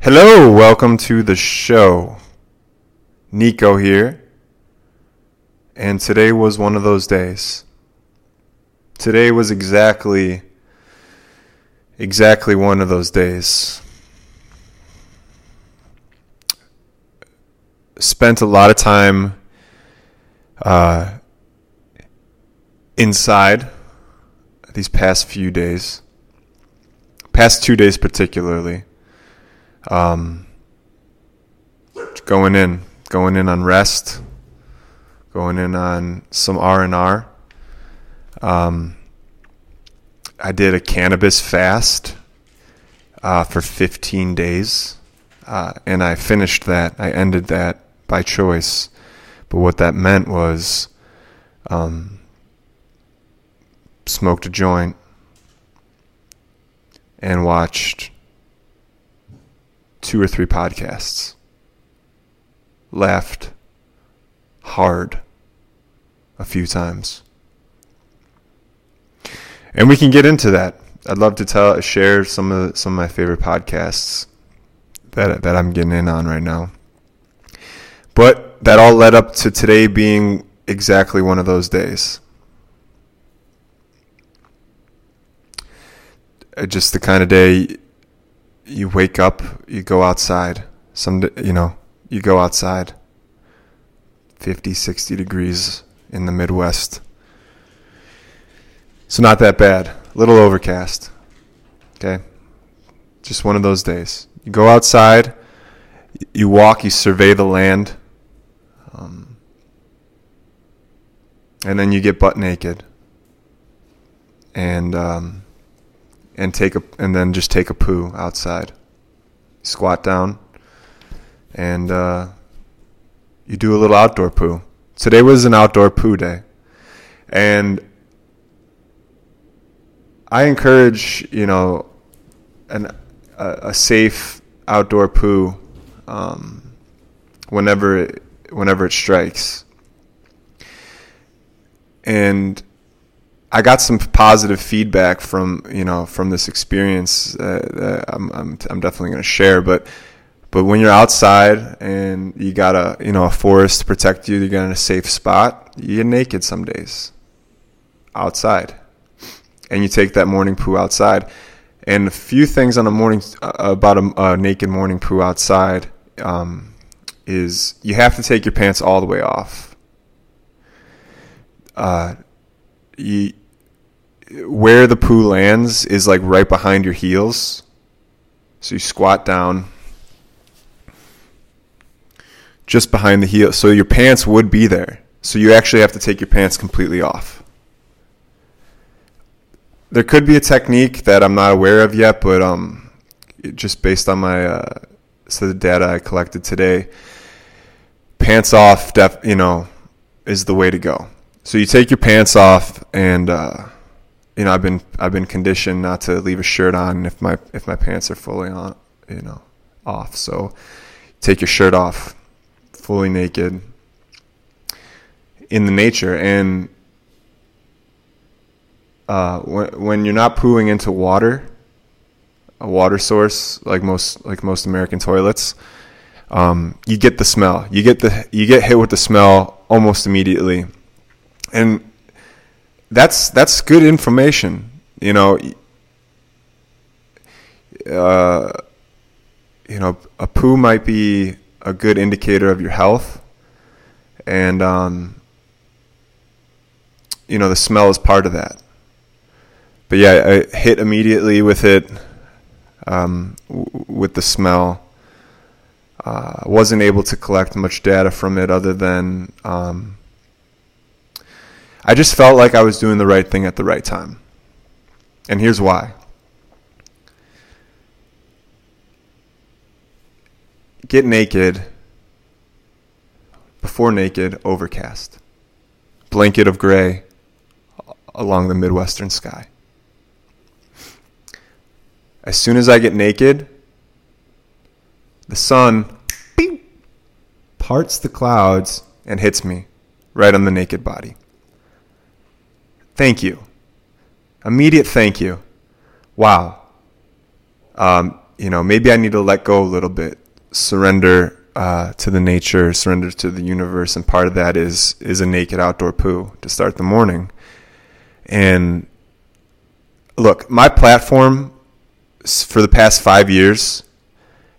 Hello, welcome to the show. Niko here. And today was one of those days. Today was exactly exactly one of those days. Spent a lot of time uh, inside these past few days, past two days particularly. Um, going in, going in on rest, going in on some R and R. Um, I did a cannabis fast uh, for 15 days, uh, and I finished that. I ended that by choice, but what that meant was um, smoked a joint and watched two or three podcasts. Laughed hard a few times. And we can get into that. I'd love to tell share some of some of my favorite podcasts that that I'm getting in on right now. But that all led up to today being exactly one of those days. Uh, just the kind of day you wake up, you go outside. Some, you know, you go outside. 50, 60 degrees in the Midwest. So not that bad. A little overcast. Okay? Just one of those days. You go outside, you walk, you survey the land, um, and then you get butt naked. And um, and take a and then just take a poo outside. Squat down, and uh, you do a little outdoor poo. Today was an outdoor poo day, and I encourage you know an a, a safe outdoor poo um, whenever it, whenever it strikes, and I got some positive feedback from you know from this experience uh, I'm, I'm I'm definitely going to share. But but when you're outside and you got a you know a forest to protect you, you got in a safe spot. You get naked some days outside, and you take that morning poo outside. And a few things on a morning uh, about a, a, naked morning poo outside um, is you have to take your pants all the way off. Uh, you, where the poo lands is like right behind your heels. So you squat down just behind the heel. So your pants would be there. So you actually have to take your pants completely off. There could be a technique that I'm not aware of yet, but um, just based on my uh, so the data I collected today, pants off, def, you know, is the way to go. So you take your pants off and. Uh, you know, I've been I've been conditioned not to leave a shirt on if my if my pants are fully on, you know, off. So take your shirt off, fully naked, in the nature, and uh, when when you're not pooing into water, a water source like most like most American toilets, um, you get the smell. You get the you get hit with the smell almost immediately, and that's that's good information. You know, uh, you know, a poo might be a good indicator of your health, and um, you know the smell is part of that. But yeah, I hit immediately with it, um, w- with the smell. Uh, wasn't able to collect much data from it other than um, I just felt like I was doing the right thing at the right time. And here's why. Get naked, before naked, overcast. Blanket of gray along the Midwestern sky. As soon as I get naked, the sun parts the clouds and hits me right on the naked body. Thank you. Immediate thank you. Wow. Um, you know, maybe I need to let go a little bit, surrender uh, to the nature, surrender to the universe, and part of that is is a naked outdoor poo to start the morning. And look, my platform for the past five years,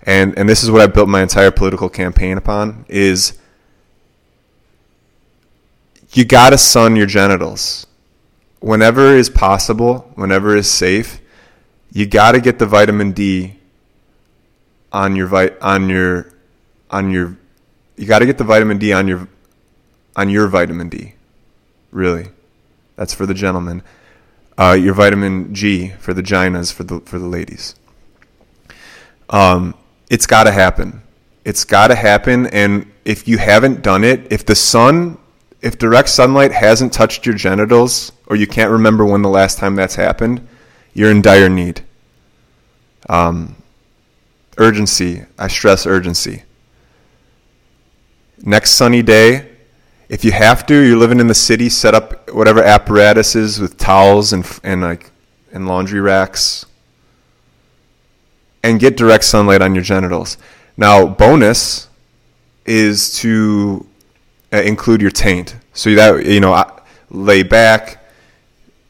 and and this is what I built my entire political campaign upon is you gotta sun your genitals whenever is possible, whenever is safe. You gotta get the vitamin D on your on your on your you got to get the vitamin D on your on your vitamin D. Really. That's for the gentlemen. Uh, your vitamin G for the ginas for the for the ladies. Um, it's got to happen. It's got to happen and if you haven't done it, if the sun if direct sunlight hasn't touched your genitals or you can't remember when the last time that's happened, you're in dire need. Um, urgency. I stress urgency. Next sunny day, if you have to, you're living in the city, set up whatever apparatuses with towels and and like and laundry racks, and get direct sunlight on your genitals. Now, bonus is to include your taint. So that you know, lay back,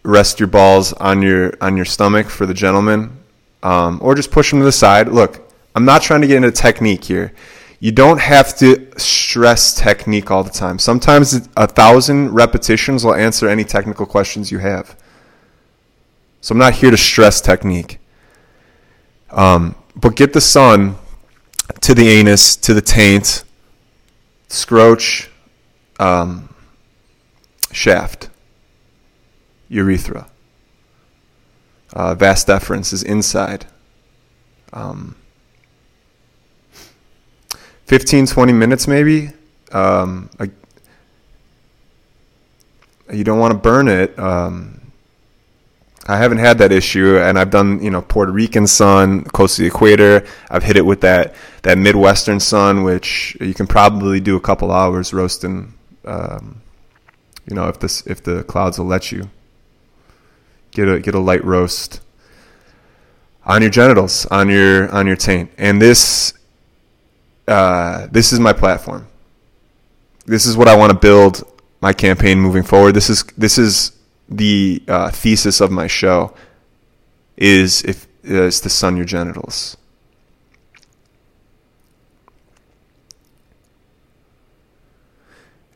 rest your balls on your on your stomach for the gentleman, um, or just push them to the side. Look, I'm not trying to get into technique here. You don't have to stress technique all the time. Sometimes a thousand repetitions will answer any technical questions you have. So I'm not here to stress technique. Um, but get the sun to the anus, to the taint, scroach, um, shaft, urethra. Uh, vas deferens is inside. Um, 15, 20 minutes maybe. Um, like, you don't want to burn it. Um, I haven't had that issue, and I've done you know Puerto Rican sun, close to the equator. I've hit it with that that Midwestern sun, which you can probably do a couple hours roasting. Um, you know if this if the clouds will let you get a get a light roast on your genitals, on your on your taint, and this uh, this is my platform. This is what I want to build my campaign moving forward. This is this is the uh, thesis of my show. Is if is to sun your genitals.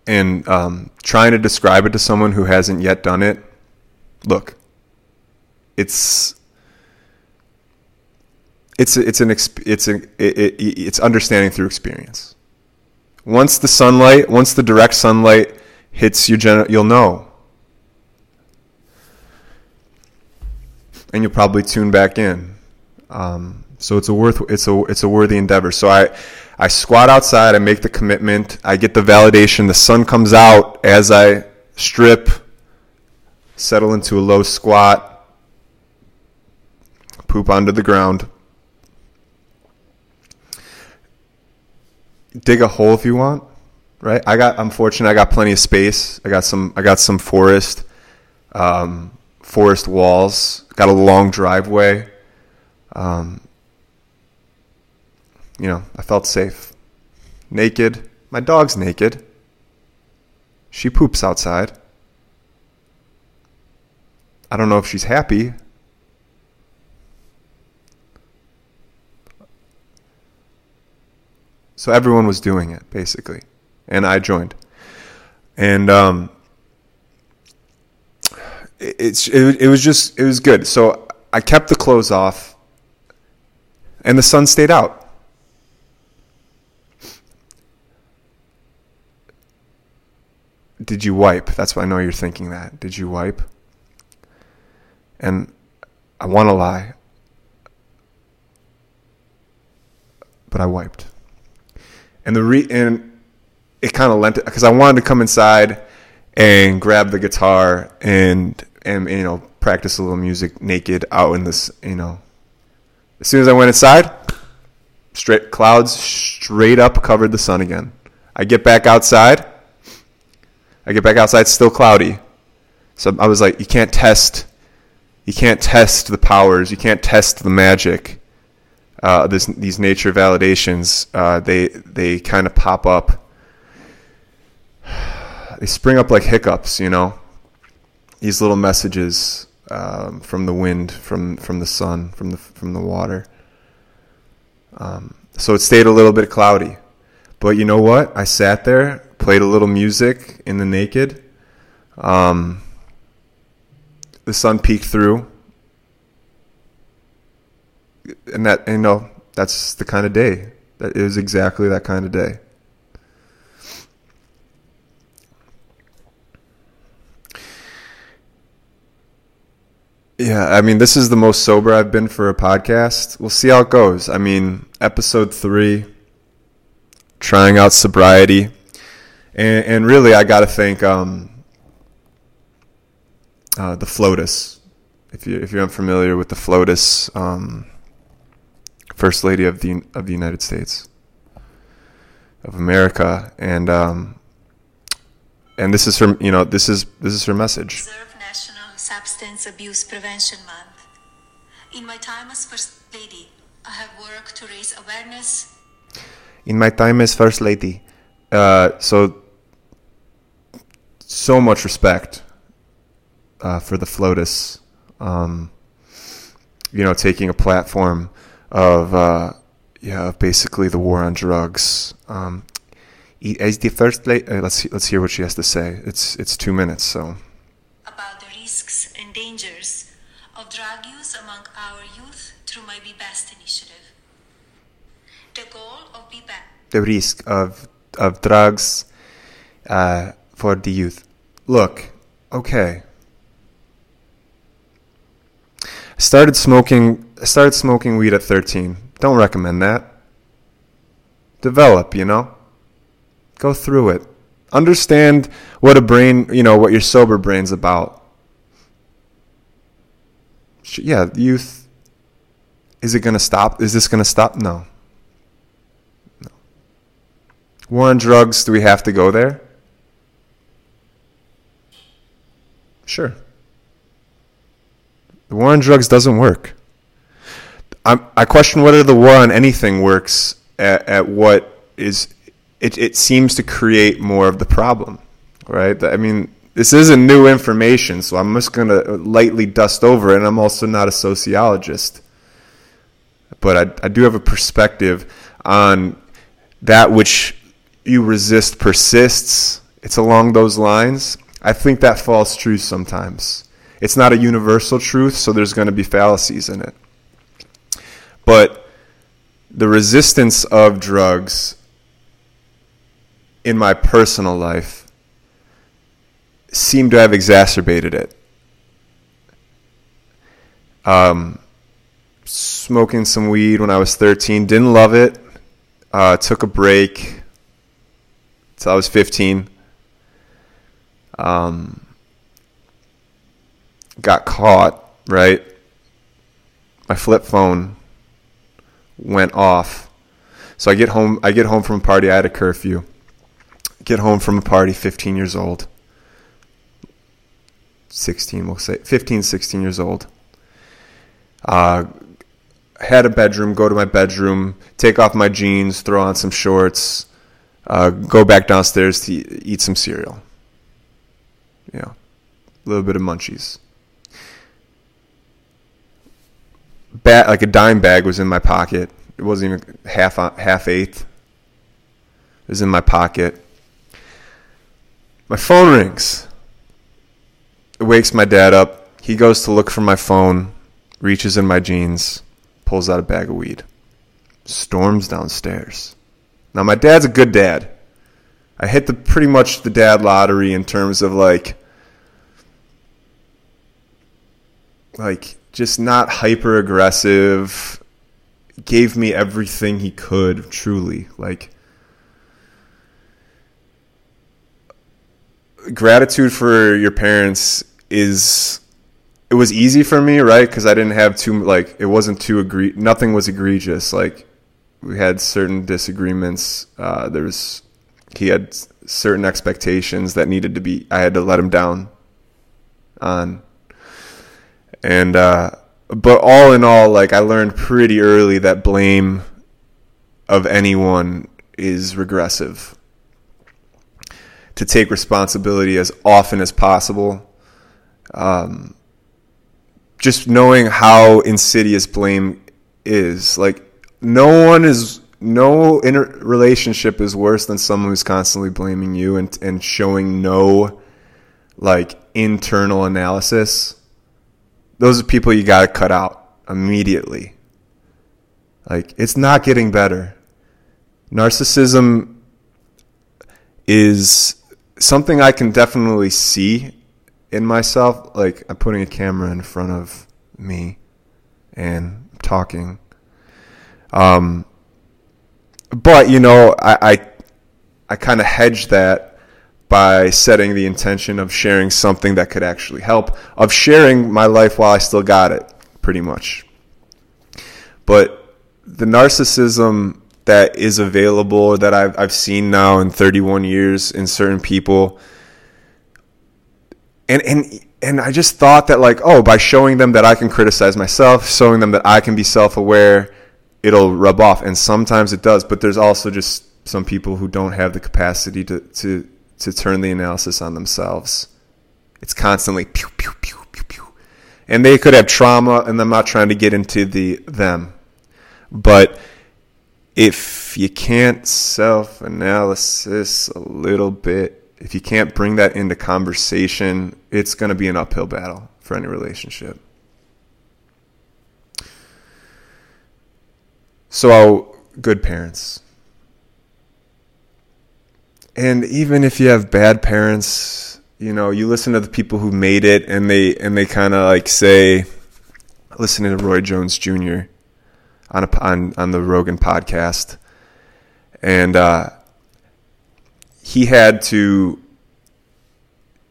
And um, trying to describe it to someone who hasn't yet done it, look, it's it's it's an it's an, it, it, it's understanding through experience. Once the sunlight, once the direct sunlight hits gen, you'll know, and you'll probably tune back in. Um, so it's a worth it's a it's a worthy endeavor. So I I squat outside. I make the commitment. I get the validation. The sun comes out as I strip, settle into a low squat, poop onto the ground. dig a hole if you want, right? I got I'm fortunate. I got plenty of space. I got some I got some forest, um, forest walls. Got a long driveway. Um, you know, I felt safe. Naked. My dog's naked. She poops outside. I don't know if she's happy. So everyone was doing it basically, and I joined. And um, it, it's it, it was just it was good. So I kept the clothes off, and the sun stayed out. Did you wipe? That's why I know you're thinking that. Did you wipe? And I want to lie, but I wiped and the re and it kind of lent it because I wanted to come inside and grab the guitar and and you know practice a little music naked out in this you know as soon as I went inside straight clouds straight up covered the sun again I get back outside I get back outside it's still cloudy so I was like you can't test you can't test the powers you can't test the magic uh, this, these nature validations, uh, they they kind of pop up. They spring up like hiccups, you know. These little messages um, from the wind, from from the sun, from the from the water. Um, so it stayed a little bit cloudy, but you know what? I sat there, played a little music in the naked. Um, the sun peeked through, and that you know that's the kind of day. That is exactly that kind of day. Yeah, I mean, this is the most sober I've been for a podcast. We'll see how it goes. I mean, episode three, trying out sobriety, and, and really, I got to thank um, uh, the FLOTUS. If you if you're unfamiliar with the FLOTUS, um, First Lady of the of the United States of America, and um, and this is her. You know, this is this is her message. Substance Abuse Prevention Month. In my time as First Lady, I have worked to raise awareness. In my time as First Lady, uh, so so much respect uh, for the FLOTUS. Um, you know, taking a platform of uh, yeah, basically the war on drugs. Um, as the first, la- uh, let's let's hear what she has to say. It's it's two minutes, so About the risks and dangers of drug use among our youth through my Be Best initiative. The goal of Be Best. The risk of, of drugs uh, for the youth. Look, okay. Started smoking. Started smoking weed at 13. Don't recommend that. Develop, you know. Go through it. Understand what a brain, you know, what your sober brain's about yeah, youth. Is it going to stop? Is this going to stop? No. No. War on drugs. Do we have to go there? Sure. The war on drugs doesn't work. I'm, i question whether the war on anything works at, at what is. It, it seems to create more of the problem, right? I mean, this isn't new information, so I'm just going to lightly dust over it. And I'm also not a sociologist. But I, I do have a perspective on that which you resist persists. It's along those lines. I think that falls true sometimes. It's not a universal truth, so there's going to be fallacies in it. But the resistance of drugs in my personal life seem to have exacerbated it. Um, smoking some weed when I was 13, didn't love it. Uh, took a break till I was 15. Um, got caught, right? My flip phone went off. So I get home I get home from a party, I had a curfew. Get home from a party 15 years old. 16, we'll say 15, 16 years old. Uh, had a bedroom, go to my bedroom, take off my jeans, throw on some shorts, uh, go back downstairs to eat some cereal. You know, a little bit of munchies. Bat, like a dime bag was in my pocket. It wasn't even half uh, half eighth. It was in my pocket. My phone rings. It wakes my dad up. He goes to look for my phone, reaches in my jeans, pulls out a bag of weed, storms downstairs. Now, my dad's a good dad. I hit the pretty much the dad lottery in terms of like, like just not hyper aggressive. Gave me everything he could, truly. Like, gratitude for your parents is it was easy for me, right? Because I didn't have too like it wasn't too agree. Nothing was egregious. Like we had certain disagreements. Uh, there was he had certain expectations that needed to be. I had to let him down on, and uh, but all in all, like I learned pretty early that blame of anyone is regressive. To take responsibility as often as possible. Um, just knowing how insidious blame is. Like, no one is, no inter- relationship is worse than someone who's constantly blaming you and, and showing no, like, internal analysis. Those are people you got to cut out immediately. Like, it's not getting better. Narcissism is something I can definitely see in myself. Like, I'm putting a camera in front of me and talking. Um, but, you know, I, I, I kind of hedge that by setting the intention of sharing something that could actually help, of sharing my life while I still got it, pretty much. But the narcissism that is available that I've, I've seen now in 31 years in certain people, and, and, and I just thought that like, oh, by showing them that I can criticize myself, showing them that I can be self-aware, it'll rub off. And sometimes it does, but there's also just some people who don't have the capacity to, to, to turn the analysis on themselves. It's constantly pew, pew, pew, pew, pew. And they could have trauma, and I'm not trying to get into the them. But if you can't self analysis a little bit, if you can't bring that into conversation, it's going to be an uphill battle for any relationship. So, good parents. And even if you have bad parents, you know, you listen to the people who made it and they and they kind of like say listening to Roy Jones Jr. on a, on on the Rogan podcast. And uh he had to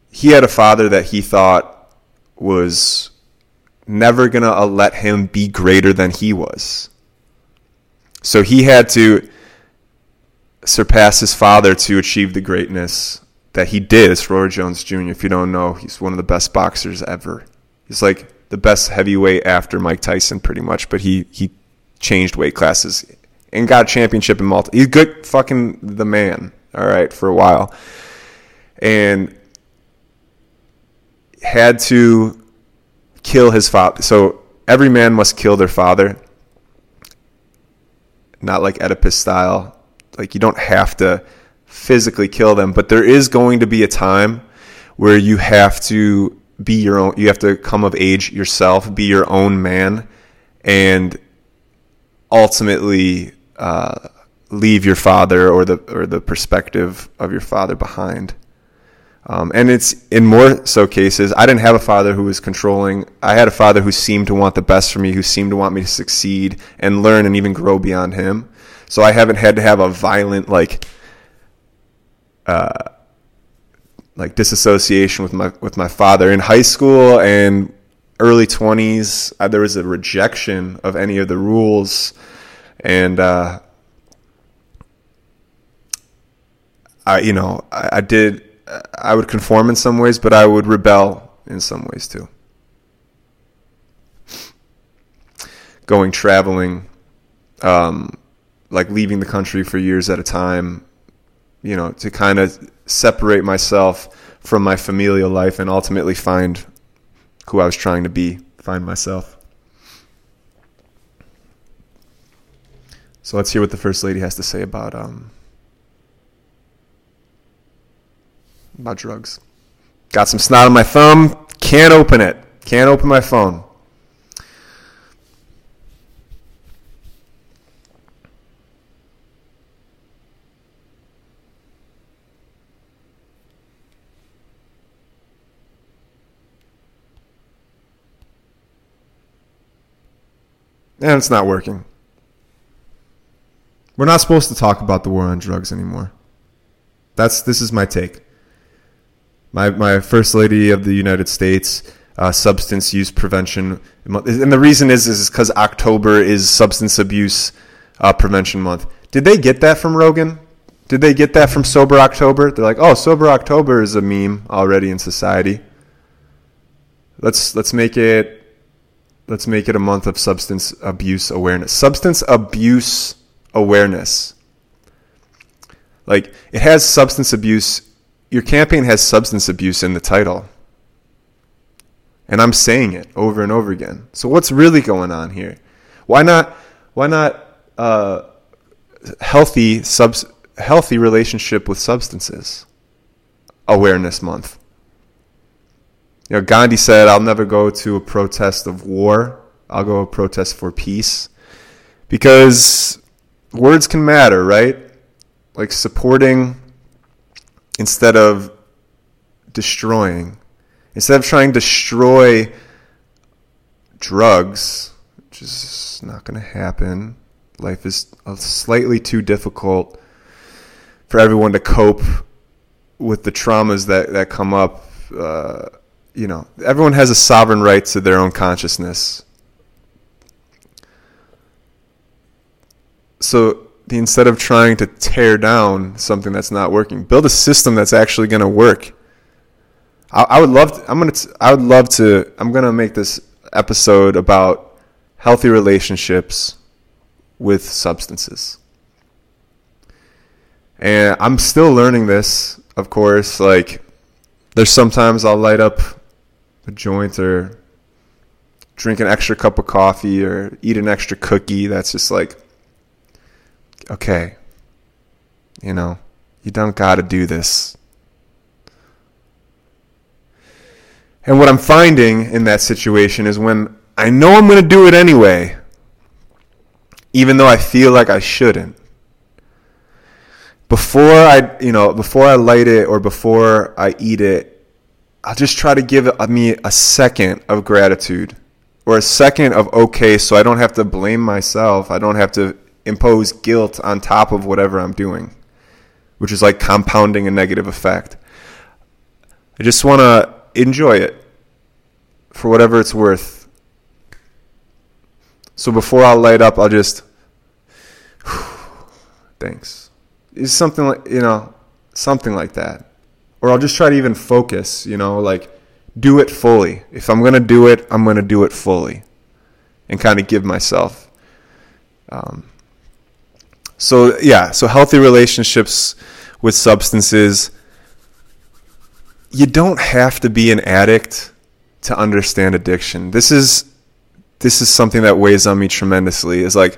he had a father that he thought was never going to let him be greater than he was. So he had to surpass his father to achieve the greatness that he did. It's Roy Jones Jr. If you don't know, he's one of the best boxers ever. He's like the best heavyweight after Mike Tyson, pretty much. But he he changed weight classes and got a championship in multi. He's good, fucking the man. All right, for a while, and had to kill his father. So every man must kill their father. Not like Oedipus style. Like you don't have to physically kill them, but there is going to be a time where you have to be your own you have to come of age yourself, be your own man and ultimately uh, leave your father or the or the perspective of your father behind. Um, and it's in more so cases. I didn't have a father who was controlling. I had a father who seemed to want the best for me, who seemed to want me to succeed and learn and even grow beyond him. So I haven't had to have a violent like, uh, like disassociation with my with my father in high school and early twenties. Uh, there was a rejection of any of the rules, and uh, I, you know, I, I did I would conform in some ways, but I would rebel in some ways too. Going traveling, um, like leaving the country for years at a time, you know, to kind of separate myself from my familial life and ultimately find who I was trying to be, find myself. So let's hear what the First Lady has to say about um, about drugs. Got some snot on my thumb. Can't open it. Can't open my phone. And it's not working. We're not supposed to talk about the war on drugs anymore. That's this is my take my my first lady of the United States, uh, substance use prevention, and the reason is is because October is substance abuse uh, prevention month. Did they get that from Rogan? Did they get that from Sober October? They're like, oh, Sober October is a meme already in society. Let's let's make it let's make it a month of substance abuse awareness. Substance abuse awareness. Like it has substance abuse. Your campaign has substance abuse in the title. And I'm saying it over and over again. So what's really going on here? Why not why not uh, healthy subs healthy relationship with substances awareness month? You know, Gandhi said, I'll never go to a protest of war. I'll go a protest for peace. Because words can matter, right? Like supporting instead of destroying. Instead of trying to destroy drugs, which is not going to happen, life is slightly too difficult for everyone to cope with the traumas that, that come up. Uh, you know, everyone has a sovereign right to their own consciousness. So instead of trying to tear down something that's not working, build a system that's actually going to work. I, I, would love. To, I'm gonna. I would love to. I'm gonna make this episode about healthy relationships with substances. And I'm still learning this, of course. Like, there's sometimes I'll light up a joint or drink an extra cup of coffee or eat an extra cookie. That's just like, okay, you know, you don't got to do this. And what I'm finding in that situation is when I know I'm going to do it anyway, even though I feel like I shouldn't. Before I, you know, before I light it or before I eat it, I'll just try to give me a second of gratitude or a second of okay so I don't have to blame myself. I don't have to impose guilt on top of whatever I'm doing, which is like compounding a negative effect. I just want to enjoy it for whatever it's worth. So before I light up, I'll just thanks. It's something like, you know, something like that or I'll just try to even focus, you know, like do it fully. If I'm going to do it, I'm going to do it fully and kind of give myself. Um, so, yeah, so healthy relationships with substances. You don't have to be an addict to understand addiction. This is this is something that weighs on me tremendously. Is like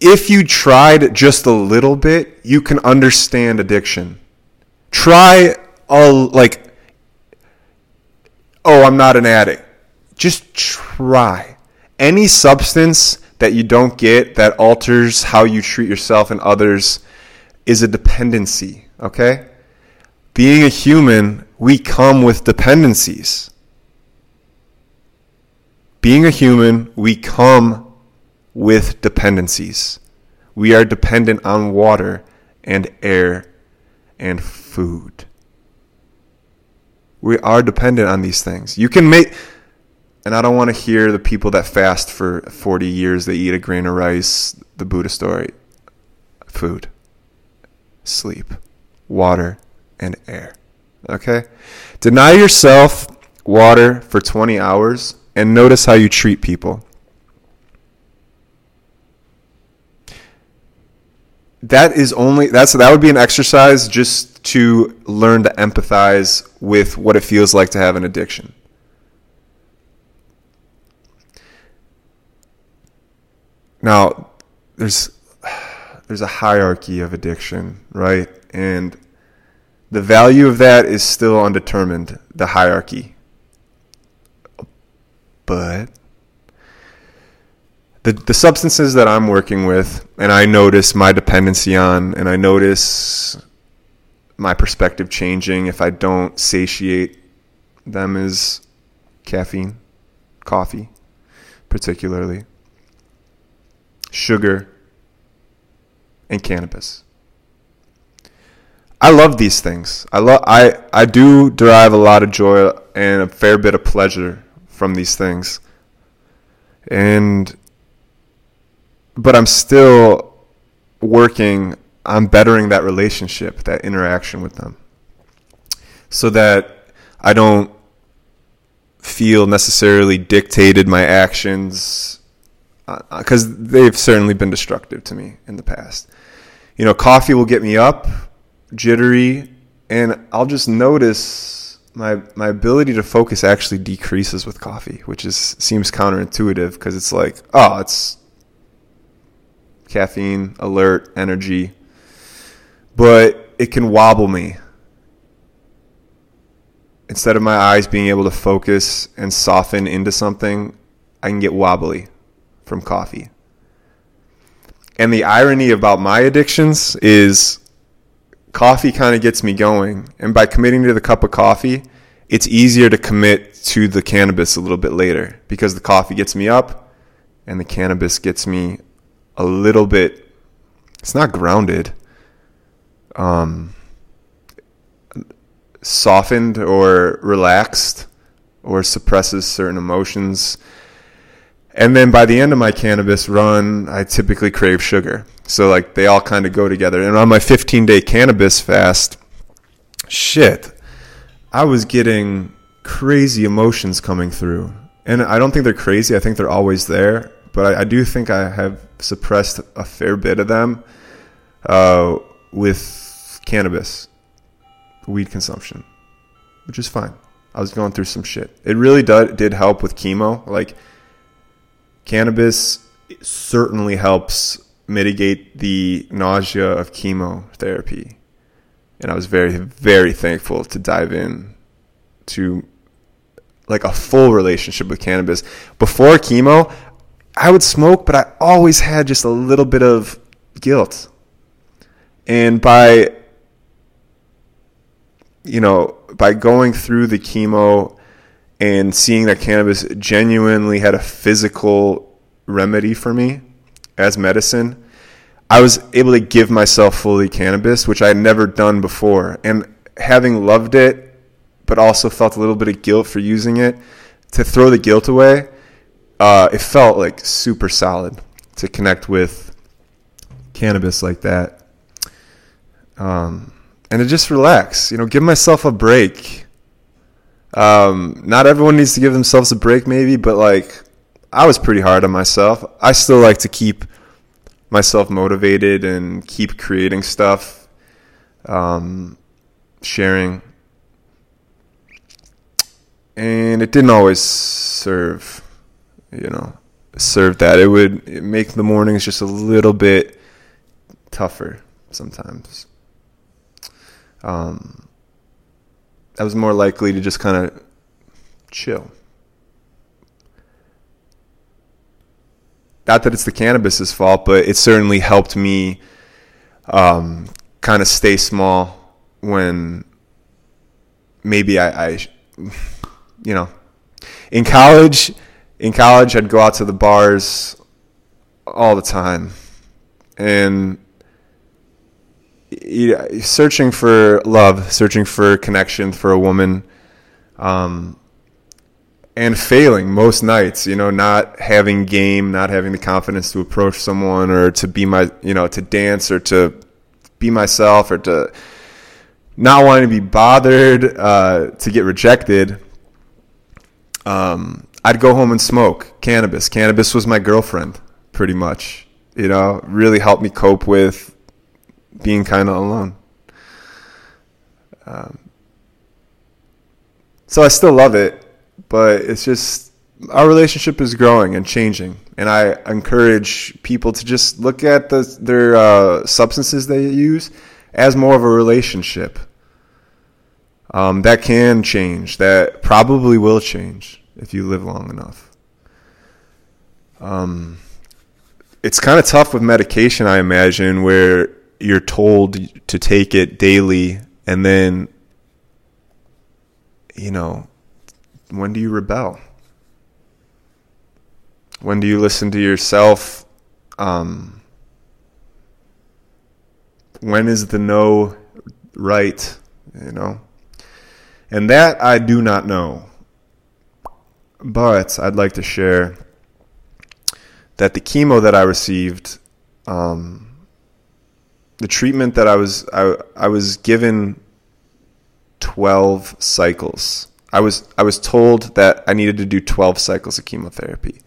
if you tried just a little bit, you can understand addiction try a like oh i'm not an addict just try any substance that you don't get that alters how you treat yourself and others is a dependency okay being a human we come with dependencies being a human we come with dependencies we are dependent on water and air and food. We are dependent on these things. You can make, and I don't want to hear the people that fast for 40 years, they eat a grain of rice, the Buddha story. Food, sleep, water, and air. Okay? Deny yourself water for 20 hours and notice how you treat people. that is only that's that would be an exercise just to learn to empathize with what it feels like to have an addiction. Now, there's there's a hierarchy of addiction, right? And the value of that is still undetermined, the hierarchy. But the the substances that I'm working with, and I notice my dependency on, and I notice my perspective changing if I don't satiate them is caffeine, coffee, particularly, sugar, and cannabis. I love these things. I love I I do derive a lot of joy and a fair bit of pleasure from these things. And but I'm still working on bettering that relationship, that interaction with them, so that I don't feel necessarily dictated my actions because uh, they've certainly been destructive to me in the past. You know, coffee will get me up, jittery, and I'll just notice my my ability to focus actually decreases with coffee, which is seems counterintuitive because it's like, oh, it's caffeine, alert, energy, but it can wobble me. Instead of my eyes being able to focus and soften into something, I can get wobbly from coffee. And the irony about my addictions is coffee kind of gets me going. And by committing to the cup of coffee, it's easier to commit to the cannabis a little bit later because the coffee gets me up and the cannabis gets me a little bit it's not grounded um softened or relaxed or suppresses certain emotions and then by the end of my cannabis run, I typically crave sugar. So like they all kind of go together. And on my 15 day cannabis fast, shit, I was getting crazy emotions coming through. And I don't think they're crazy. I think they're always there. But I, I do think I have suppressed a fair bit of them uh, with cannabis, weed consumption, which is fine. I was going through some shit. It really did, did help with chemo. Like, cannabis certainly helps mitigate the nausea of chemotherapy. And I was very, very thankful to dive in to like a full relationship with cannabis. Before chemo, I would smoke, but I always had just a little bit of guilt. And by, you know, by going through the chemo and seeing that cannabis genuinely had a physical remedy for me as medicine, I was able to give myself fully cannabis, which I had never done before. And having loved it, but also felt a little bit of guilt for using it, to throw the guilt away, uh, it felt like super solid to connect with cannabis like that. Um, and to just relax, you know, give myself a break um, not everyone needs to give themselves a break, maybe, but like I was pretty hard on myself. I still like to keep myself motivated and keep creating stuff, um, sharing. And it didn't always serve, you know, serve that. It would make the mornings just a little bit tougher sometimes. Um, I was more likely to just kind of chill. Not that it's the cannabis's fault, but it certainly helped me um, kind of stay small when maybe I, I, you know, in college, in college, I'd go out to the bars all the time, and searching for love, searching for connection for a woman, um, and failing most nights. You know, not having game, not having the confidence to approach someone or to be my, you know, to dance or to be myself or to not wanting to be bothered, uh, to get rejected. Um, I'd go home and smoke cannabis. Cannabis was my girlfriend, pretty much. You know, really helped me cope with being kind of alone. Um, so I still love it, but it's just our relationship is growing and changing, and I encourage people to just look at the, their uh, substances they use as more of a relationship. Um, that can change. That probably will change if you live long enough. Um, it's kind of tough with medication, I imagine, where you're told to take it daily and then you know when do you rebel? When do you listen to yourself? Um, when is the no right you know? And that i do not know. But i'd like to share that the chemo that i received um, the treatment that I was I, I was given 12 cycles. I was I was told that I needed to do 12 cycles of chemotherapy.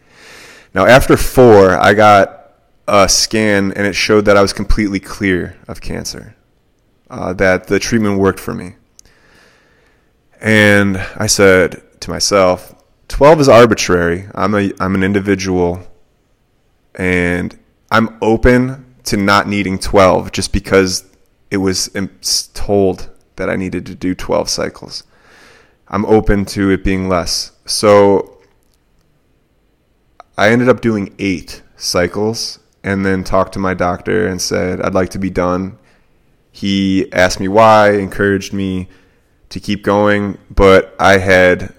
Now after 4, I got a scan and it showed that I was completely clear of cancer. Uh, that the treatment worked for me. And I said to myself, 12 is arbitrary. I'm a I'm an individual and I'm open to not needing 12 just because it was told that I needed to do 12 cycles. I'm open to it being less. So I ended up doing eight cycles and then talked to my doctor and said, I'd like to be done. He asked me why, encouraged me to keep going, but I had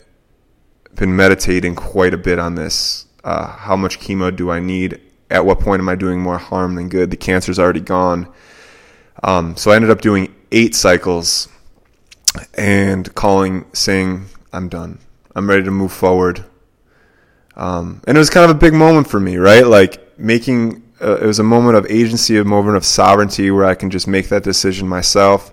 been meditating quite a bit on this. Uh, how much chemo do I need? At what point am I doing more harm than good? The cancer's already gone. Um, so I ended up doing eight cycles and calling, saying, I'm done. I'm ready to move forward. Um, and it was kind of a big moment for me, right? Like making, uh, it was a moment of agency, a moment of sovereignty where I can just make that decision myself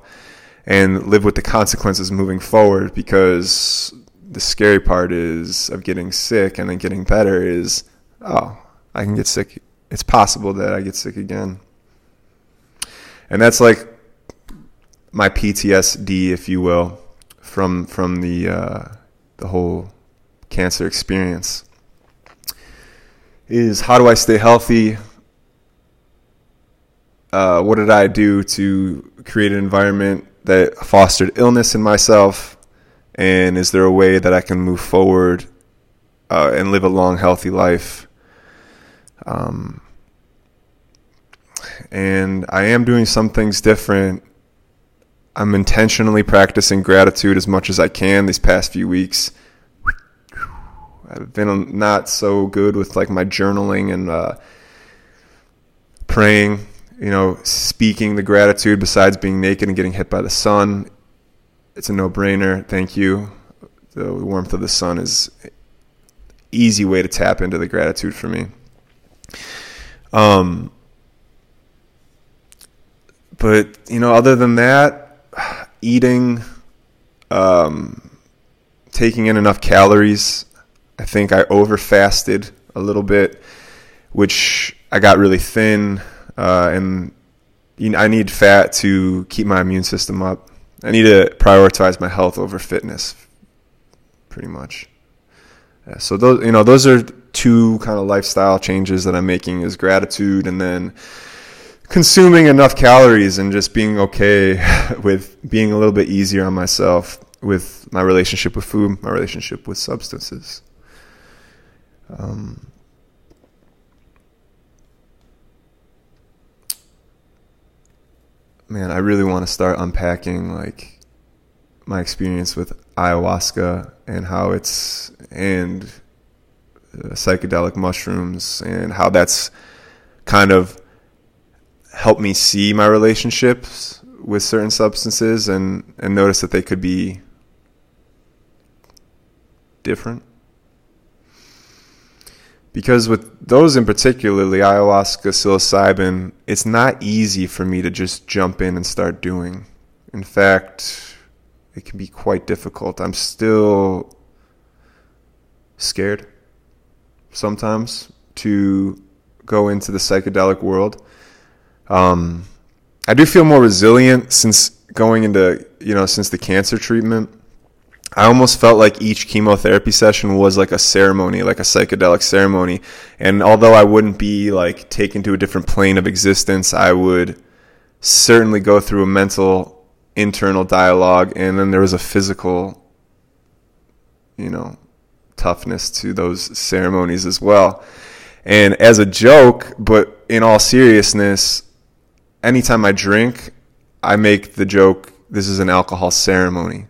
and live with the consequences moving forward because the scary part is of getting sick and then getting better is, oh, I can get sick. It's possible that I get sick again. And that's like my PTSD, if you will, from from the uh, the whole cancer experience. Is how do I stay healthy? Uh, what did I do to create an environment that fostered illness in myself? And is there a way that I can move forward uh, and live a long, healthy life? Um, and I am doing some things different I'm intentionally practicing gratitude as much as I can these past few weeks. I've been not so good with like my journaling and uh, praying, you know, speaking the gratitude besides being naked and getting hit by the sun. It's a no-brainer. Thank you. The warmth of the sun is easy way to tap into the gratitude for me. Um, but you know, other than that, eating, um, taking in enough calories. I think I overfasted a little bit, which I got really thin, uh, and you know, I need fat to keep my immune system up. I need to prioritize my health over fitness, pretty much. Yeah, so those, you know, those are two kind of lifestyle changes that I'm making: is gratitude, and then consuming enough calories and just being okay with being a little bit easier on myself with my relationship with food, my relationship with substances. Um, man, I really want to start unpacking like my experience with ayahuasca and how it's and uh, psychedelic mushrooms and how that's kind of help me see my relationships with certain substances and, and notice that they could be different. Because with those in particularly, ayahuasca, psilocybin, it's not easy for me to just jump in and start doing. In fact, it can be quite difficult. I'm still scared sometimes to go into the psychedelic world um, I do feel more resilient since going into you know since the cancer treatment. I almost felt like each chemotherapy session was like a ceremony, like a psychedelic ceremony. And although I wouldn't be like taken to a different plane of existence, I would certainly go through a mental internal dialogue and then there was a physical you know toughness to those ceremonies as well. And as a joke, but in all seriousness, anytime I drink, I make the joke, this is an alcohol ceremony.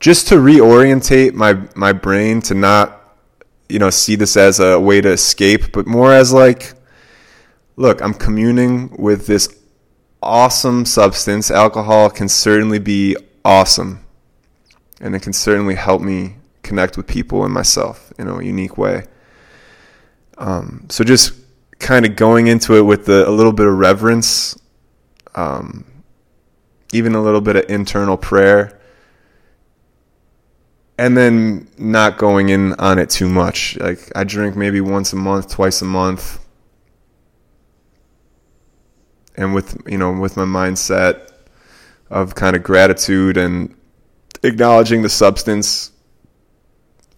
Just to reorientate my, my brain to not, you know, see this as a way to escape, but more as like, look, I'm communing with this awesome substance. Alcohol can certainly be awesome. And it can certainly help me connect with people and myself in a unique way. Um, so just kind of going into it with the, a little bit of reverence, um, even a little bit of internal prayer, and then not going in on it too much. Like I drink maybe once a month, twice a month. And with you know, with my mindset of kind of gratitude and acknowledging the substance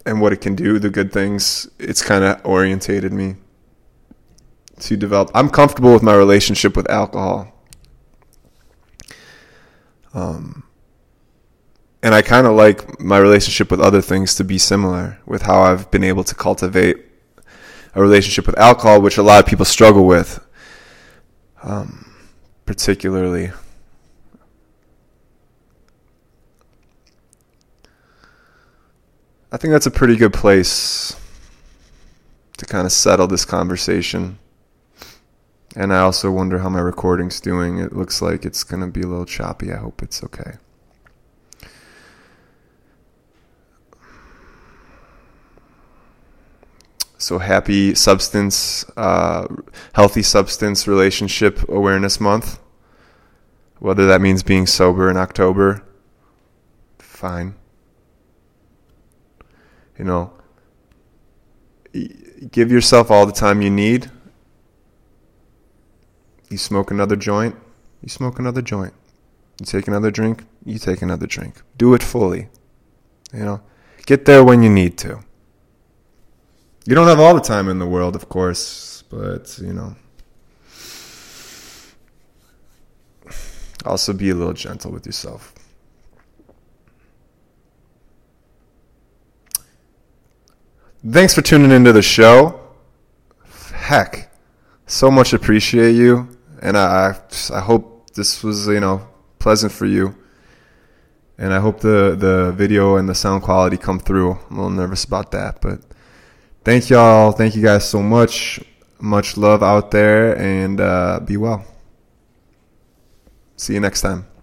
and what it can do, the good things, it's kind of orientated me to develop. I'm comfortable with my relationship with alcohol. Um, and I kind of like my relationship with other things to be similar with how I've been able to cultivate a relationship with alcohol, which a lot of people struggle with, um, particularly. I think that's a pretty good place to kind of settle this conversation. And I also wonder how my recording's doing. It looks like it's going to be a little choppy. I hope it's okay. So happy substance, uh, healthy substance relationship awareness month. Whether that means being sober in October, fine. You know, give yourself all the time you need. You smoke another joint, you smoke another joint. You take another drink, you take another drink. Do it fully. You know, get there when you need to. You don't have all the time in the world, of course, but you know. Also, be a little gentle with yourself. Thanks for tuning into the show. Heck, so much appreciate you, and I, I hope this was you know pleasant for you. And I hope the the video and the sound quality come through. I'm a little nervous about that, but thank y'all. Thank you guys so much. Much love out there, and uh, be well. See you next time.